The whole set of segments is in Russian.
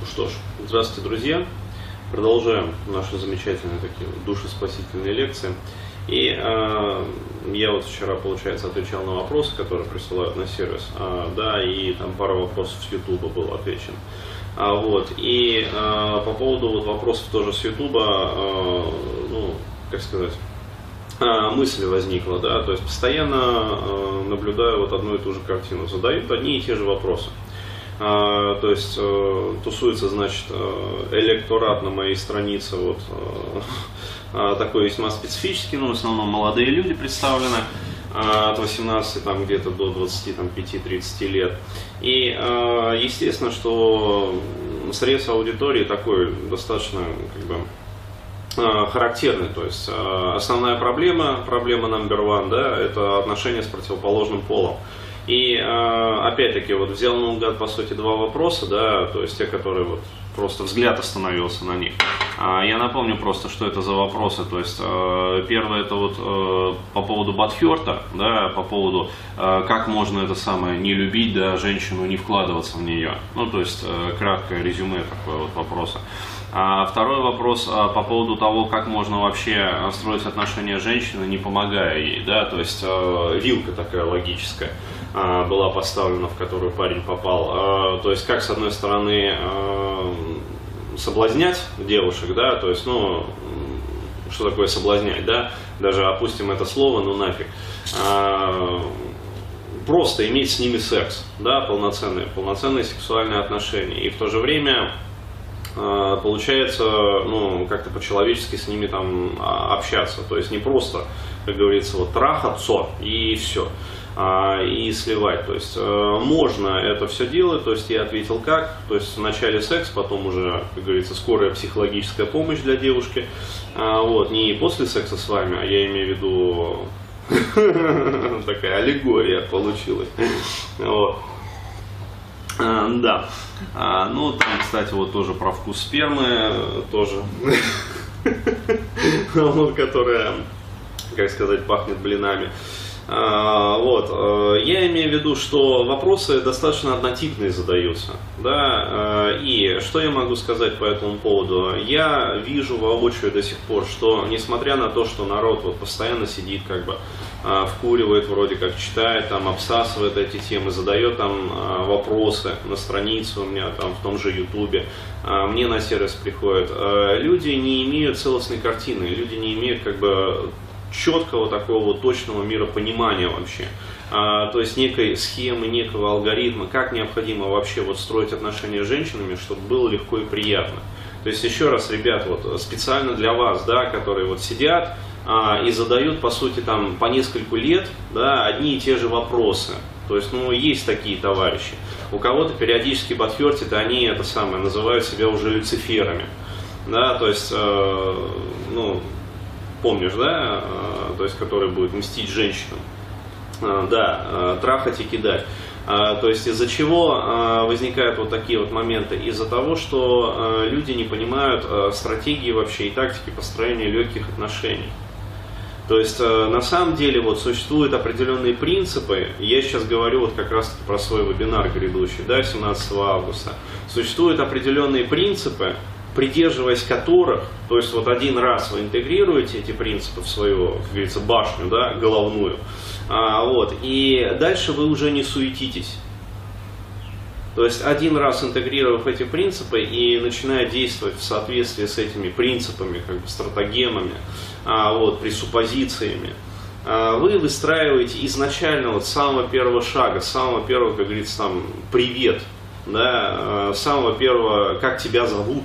Ну что ж, здравствуйте, друзья. Продолжаем наши замечательные такие душеспасительные лекции. И э, я вот вчера, получается, отвечал на вопросы, которые присылают на сервис, э, да, и там пара вопросов с YouTube был отвечен. А, вот, и э, по поводу вот вопросов тоже с YouTube, э, ну, как сказать, э, мысль возникла, да, то есть постоянно э, наблюдаю вот одну и ту же картину, задают одни и те же вопросы. То есть э, тусуется, значит, э, электорат на моей странице, вот э, такой весьма специфический, но в основном молодые люди представлены от 18 там где-то до 25-30 лет. И естественно, что срез аудитории такой достаточно как бы характерный. То есть основная проблема, проблема номер one, да, это отношения с противоположным полом. И э, опять-таки вот взял наугад по сути два вопроса, да, то есть те, которые вот просто взгляд остановился на них. А, я напомню просто, что это за вопросы. То есть э, первое это вот по поводу Батхерта, да, по поводу как можно это самое не любить, да, женщину не вкладываться в нее. Ну, то есть краткое резюме такое вот вопроса. А второй вопрос а, по поводу того, как можно вообще строить отношения с женщиной, не помогая ей, да, то есть вилка такая логическая. А, была поставлена, в которую парень попал. А, то есть, как с одной стороны а, соблазнять девушек, да, то есть, ну, что такое соблазнять, да, даже опустим это слово, ну нафиг. Просто иметь с ними секс, да, полноценные, полноценные сексуальные отношения. И в то же время получается, ну, как-то по-человечески с ними там общаться. То есть не просто, как говорится, вот трахаться и все. А, и сливать. То есть э, можно это все делать, то есть я ответил как, то есть вначале секс, потом уже, как говорится, скорая психологическая помощь для девушки, а, вот, не после секса с вами, а я имею в виду такая аллегория получилась. Вот. А, да. Ну, там, кстати, вот тоже про вкус спермы, тоже, вот, которая, как сказать, пахнет блинами. А, вот. Э, я имею в виду, что вопросы достаточно однотипные задаются. Да? Э, и что я могу сказать по этому поводу? Я вижу воочию до сих пор, что несмотря на то, что народ вот постоянно сидит, как бы э, вкуривает, вроде как читает, там, обсасывает эти темы, задает там вопросы на странице у меня, там, в том же Ютубе, мне на сервис приходят, люди не имеют целостной картины, люди не имеют как бы четкого такого точного миропонимания вообще. А, то есть некой схемы, некого алгоритма, как необходимо вообще вот строить отношения с женщинами, чтобы было легко и приятно. То есть еще раз, ребят, вот специально для вас, да, которые вот сидят а, и задают, по сути, там по нескольку лет, да, одни и те же вопросы. То есть, ну, есть такие товарищи. У кого-то периодически подфертит, они это самое, называют себя уже люциферами. Да, то есть, э, ну, помнишь, да, э, то есть который будет мстить женщинам. Э, да, э, трахать и кидать. То есть из-за чего возникают вот такие вот моменты? Из-за того, что люди не понимают стратегии вообще и тактики построения легких отношений. То есть на самом деле вот существуют определенные принципы, я сейчас говорю вот как раз про свой вебинар грядущий, да, 17 августа. Существуют определенные принципы, придерживаясь которых, то есть вот один раз вы интегрируете эти принципы в свою, как говорится, башню, да, головную, а, вот, и дальше вы уже не суетитесь. То есть один раз интегрировав эти принципы и начиная действовать в соответствии с этими принципами, как бы стратегемами, а, вот, пресуппозициями, а, вы выстраиваете изначально вот самого первого шага, самого первого, как говорится, там, привет, да, а, самого первого, как тебя зовут,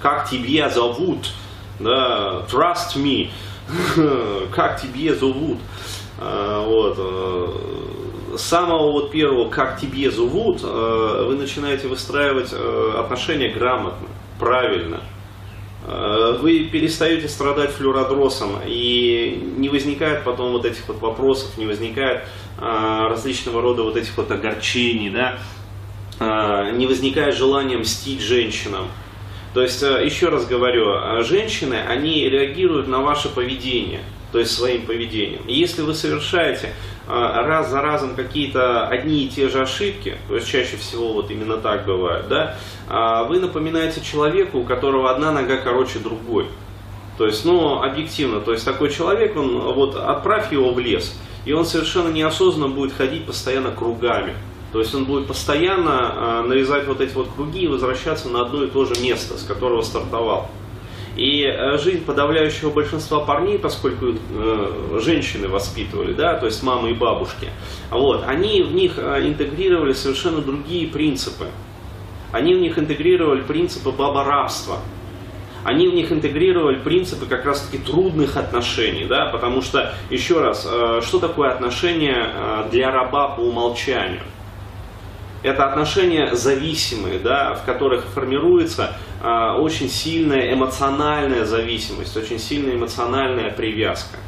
как тебе зовут, да, trust me, как тебе зовут, а, вот, э, с самого вот первого, как тебе зовут, э, вы начинаете выстраивать э, отношения грамотно, правильно, вы перестаете страдать флюродросом, и не возникает потом вот этих вот вопросов, не возникает различного рода вот этих вот огорчений, да, не возникает желания мстить женщинам. То есть, э, еще раз говорю, э, женщины, они реагируют на ваше поведение. то есть своим поведением. И если вы совершаете а, раз за разом какие-то одни и те же ошибки, то есть чаще всего вот именно так бывает, да, вы напоминаете человеку, у которого одна нога короче другой. То есть, ну, объективно, то есть такой человек, он вот отправь его в лес, и он совершенно неосознанно будет ходить постоянно кругами. То есть он будет постоянно э, нарезать вот эти вот круги и возвращаться на одно и то же место, с которого стартовал. И э, жизнь подавляющего большинства парней, поскольку э, женщины воспитывали, да, то есть мамы и бабушки, вот, они в них э, интегрировали совершенно другие принципы. Они в них интегрировали принципы баборабства. Они в них интегрировали принципы как раз-таки трудных отношений, да, потому что, еще раз, что такое отношение э, для раба по умолчанию? Это отношения зависимые, да, в которых формируется э, очень сильная эмоциональная зависимость, очень сильная эмоциональная привязка.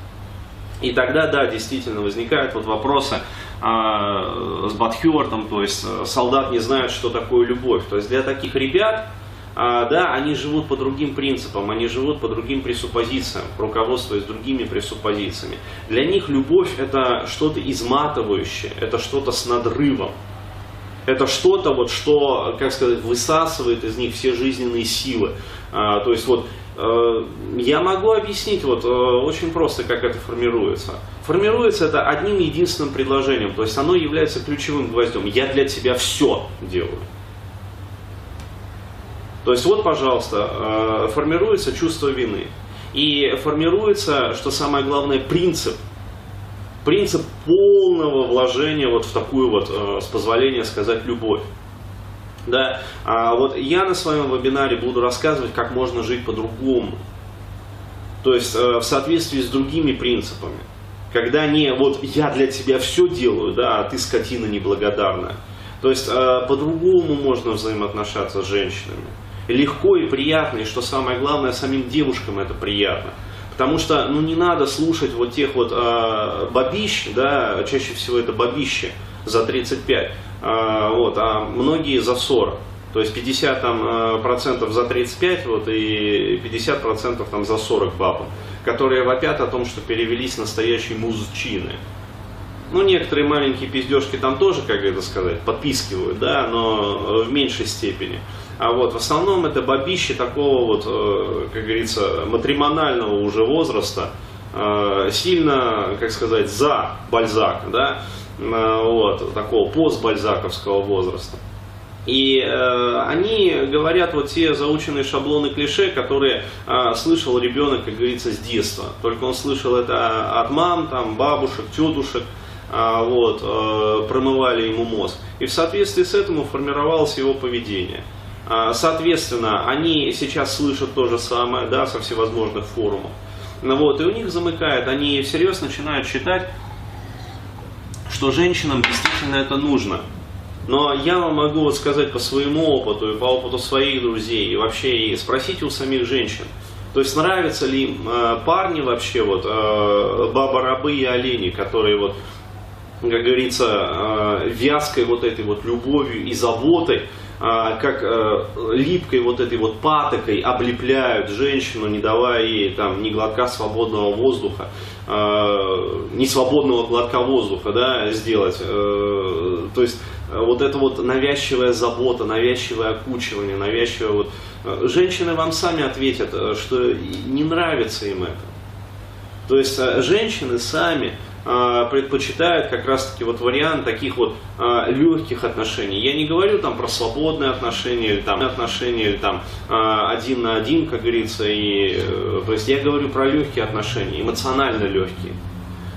И тогда, да, действительно возникают вот вопросы э, с Батхертом, то есть э, солдат не знает, что такое любовь. То есть для таких ребят, э, да, они живут по другим принципам, они живут по другим пресуппозициям, руководствуясь другими пресуппозициями. Для них любовь это что-то изматывающее, это что-то с надрывом. Это что-то, вот, что, как сказать, высасывает из них все жизненные силы. А, то есть вот э, я могу объяснить вот э, очень просто, как это формируется. Формируется это одним единственным предложением, то есть оно является ключевым гвоздем. Я для тебя все делаю. То есть вот, пожалуйста, э, формируется чувство вины. И формируется, что самое главное, принцип – принцип полного вложения вот в такую вот, э, с позволения сказать, любовь. Да, а вот я на своем вебинаре буду рассказывать, как можно жить по-другому. То есть э, в соответствии с другими принципами. Когда не вот я для тебя все делаю, да, а ты скотина неблагодарная. То есть э, по-другому можно взаимоотношаться с женщинами. Легко и приятно, и что самое главное, самим девушкам это приятно. Потому что ну, не надо слушать вот тех вот э, бабищ, да, чаще всего это бабищи за 35, э, а, вот, а многие за 40. То есть 50 там, э, процентов за 35 вот, и 50 процентов там, за 40 бабам, которые вопят о том, что перевелись настоящие мужчины. Ну, некоторые маленькие пиздежки там тоже, как это сказать, подпискивают, да, но в меньшей степени. А вот в основном это бабищи такого вот, э, как говорится, матримонального уже возраста, э, сильно, как сказать, за Бальзак, да, э, вот, такого постбальзаковского возраста. И э, они говорят вот те заученные шаблоны клише, которые э, слышал ребенок, как говорится, с детства. Только он слышал это от мам, там, бабушек, тетушек, а, вот, а, промывали ему мозг. И в соответствии с этим формировалось его поведение. А, соответственно, они сейчас слышат то же самое, да, со всевозможных форумов. Ну вот, и у них замыкает, они всерьез начинают считать, что женщинам действительно это нужно. Но я вам могу вот сказать по своему опыту и по опыту своих друзей, и вообще и спросите у самих женщин, то есть нравятся ли им э, парни вообще, вот, э, баба-рабы и олени, которые вот как говорится, э, вязкой вот этой вот любовью и заботой, как э, липкой вот этой вот патокой облепляют женщину, не давая ей там ни глотка свободного воздуха, ни свободного глотка воздуха, да, сделать. То есть вот это вот навязчивая забота, навязчивое окучивание, навязчивое вот... Женщины вам сами ответят, что не нравится им это. То есть женщины сами а, предпочитают как раз-таки вот вариант таких вот а, легких отношений. Я не говорю там про свободные отношения или там отношения или там а, один на один, как говорится, и, э, то есть я говорю про легкие отношения, эмоционально легкие.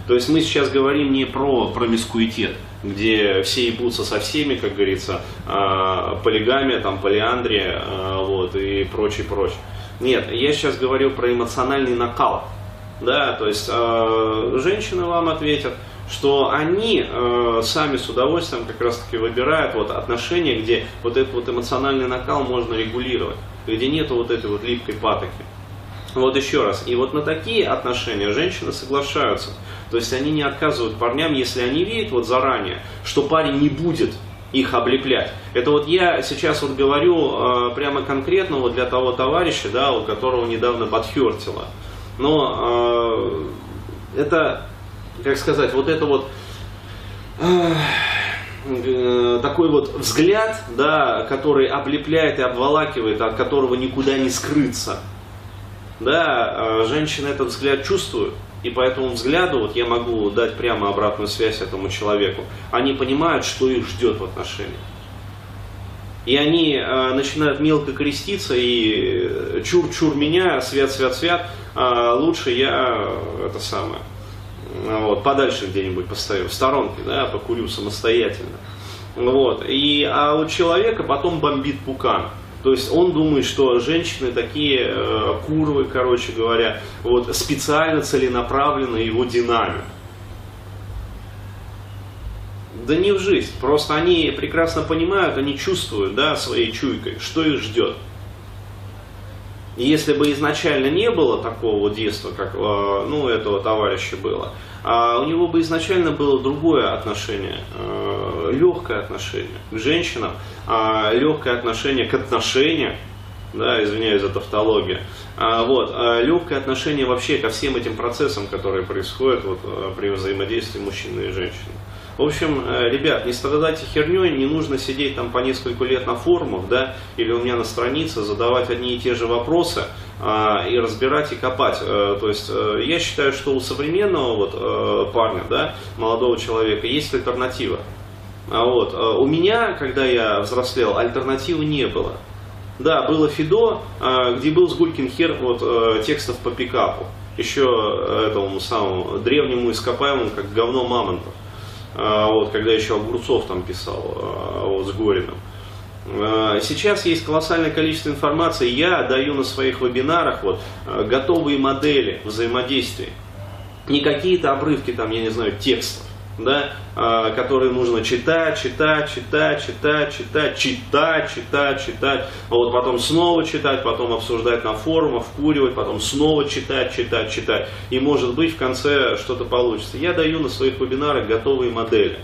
То есть мы сейчас говорим не про промискуитет, где все ебутся со всеми, как говорится, полигамия, там, полиандрия, вот, и прочее, прочее. Нет, я сейчас говорю про эмоциональный накал. Да, то есть э, женщины вам ответят, что они э, сами с удовольствием как раз таки выбирают вот отношения, где вот этот вот эмоциональный накал можно регулировать, где нету вот этой вот липкой патоки. Вот еще раз. И вот на такие отношения женщины соглашаются. То есть они не отказывают парням, если они видят вот заранее, что парень не будет их облеплять. Это вот я сейчас вот говорю э, прямо конкретно вот для того товарища, да, у которого недавно подхертило. Но э, это, как сказать, вот это вот э, такой вот взгляд, да, который облепляет и обволакивает, от которого никуда не скрыться. Да, э, женщины этот взгляд чувствуют, и по этому взгляду вот я могу дать прямо обратную связь этому человеку. Они понимают, что их ждет в отношениях. И они э, начинают мелко креститься и чур-чур меня, свят-свят-свят, э, лучше я это самое, вот, подальше где-нибудь постою, в сторонке, да, покурю самостоятельно. Вот. И, а у человека потом бомбит пукан. То есть он думает, что женщины такие э, курвы, короче говоря, вот специально целенаправленно его динамят. Да не в жизнь. Просто они прекрасно понимают, они чувствуют да, своей чуйкой, что их ждет. И если бы изначально не было такого детства, как э, ну, этого товарища было, а у него бы изначально было другое отношение, э, легкое отношение к женщинам, а легкое отношение к отношениям, да, извиняюсь за тавтологию, а, вот, а легкое отношение вообще ко всем этим процессам, которые происходят вот, э, при взаимодействии мужчины и женщины. В общем, э, ребят, не страдайте херней, не нужно сидеть там по несколько лет на форумах, да, или у меня на странице, задавать одни и те же вопросы а, и разбирать и копать. А, то есть э, я считаю, что у современного вот, парня, да, молодого человека, есть альтернатива. А вот, у меня, когда я взрослел, альтернативы не было. Да, было Фидо, а, где был Сгулькин хер вот, текстов по пикапу. Еще этому самому древнему ископаемому, как говно мамонтов. А, вот, когда еще Огурцов там писал а, вот, с Гориным. А, сейчас есть колоссальное количество информации. Я даю на своих вебинарах вот, готовые модели взаимодействия. Не какие-то обрывки, там, я не знаю, текстов да, а, которые нужно читать, читать, читать, читать, читать, читать, читать, читать, а вот потом снова читать, потом обсуждать на форумах, вкуривать, потом снова читать, читать, читать. И может быть в конце что-то получится. Я даю на своих вебинарах готовые модели.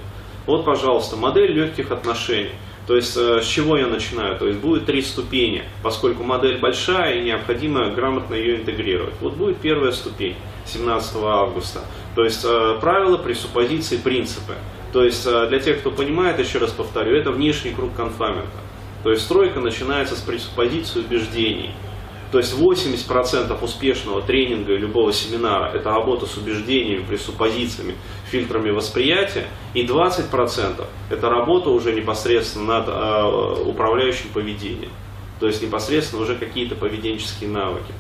Вот, пожалуйста, модель легких отношений. То есть э, с чего я начинаю? То есть будет три ступени, поскольку модель большая и необходимо грамотно ее интегрировать. Вот будет первая ступень 17 августа. То есть э, правила, пресуппозиции, принципы. То есть э, для тех, кто понимает, еще раз повторю, это внешний круг конфамента. То есть стройка начинается с пресуппозиции убеждений. То есть 80% успешного тренинга любого семинара – это работа с убеждениями, пресуппозициями, фильтрами восприятия. И 20% – это работа уже непосредственно над э, управляющим поведением. То есть непосредственно уже какие-то поведенческие навыки.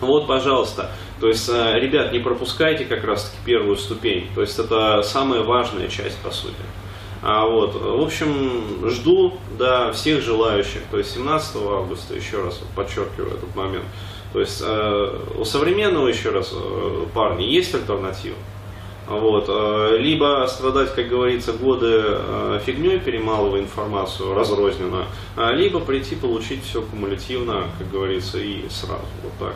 Вот, пожалуйста. То есть, э, ребят, не пропускайте как раз-таки первую ступень. То есть, это самая важная часть, по сути. А вот, в общем, жду да, всех желающих. То есть 17 августа, еще раз подчеркиваю этот момент. То есть э, у современного, еще раз, э, парня есть альтернатива. Вот, э, либо страдать, как говорится, годы э, фигней, перемалывая информацию разрозненно, либо прийти получить все кумулятивно, как говорится, и сразу. Вот так.